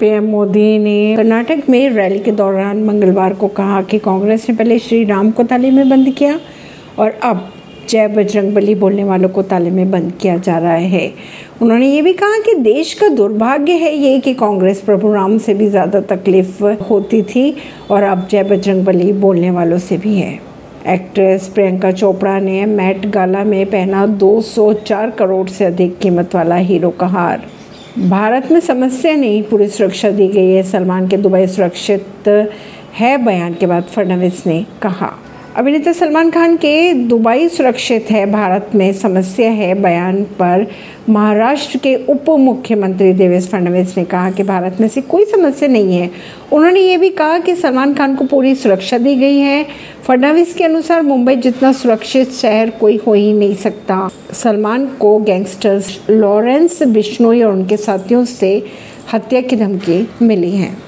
PM Modi ने कर्नाटक में rally के दौरान मंगलवार को कहा कि कांग्रेस ने पहले श्री राम को ताले में बंद किया और अब जय बजरंग बली बोलने वालों को ताले में बंद किया जा रहा है। उन्होंने ये भी कहा कि देश का दुर्भाग्य है ये कि कांग्रेस प्रभु राम से भी ज़्यादा तकलीफ़ होती थी और अब जय बजरंग बली बोलने वालों से भी है। एक्ट्रेस प्रियंका चोपड़ा ने मैट गाला में पहना 204 करोड़ से अधिक कीमत वाला हीरो का हार। भारत में समस्या नहीं, पूरी सुरक्षा दी गई है। सलमान के दुबई सुरक्षित है बयान के बाद फडणवीस ने कहा। अभिनेता सलमान खान के दुबई सुरक्षित है, भारत में समस्या है बयान पर। महाराष्ट्र के उप मुख्यमंत्री देवेश फडणवीस ने कहा कि भारत में से कोई समस्या नहीं है। उन्होंने ये भी कहा कि सलमान खान को पूरी सुरक्षा दी गई है। फडणवीस के अनुसार मुंबई जितना सुरक्षित शहर कोई हो ही नहीं सकता। सलमान को गैंगस्टर्स लॉरेंस बिश्नोई और उनके साथियों से हत्या की धमकी मिली है।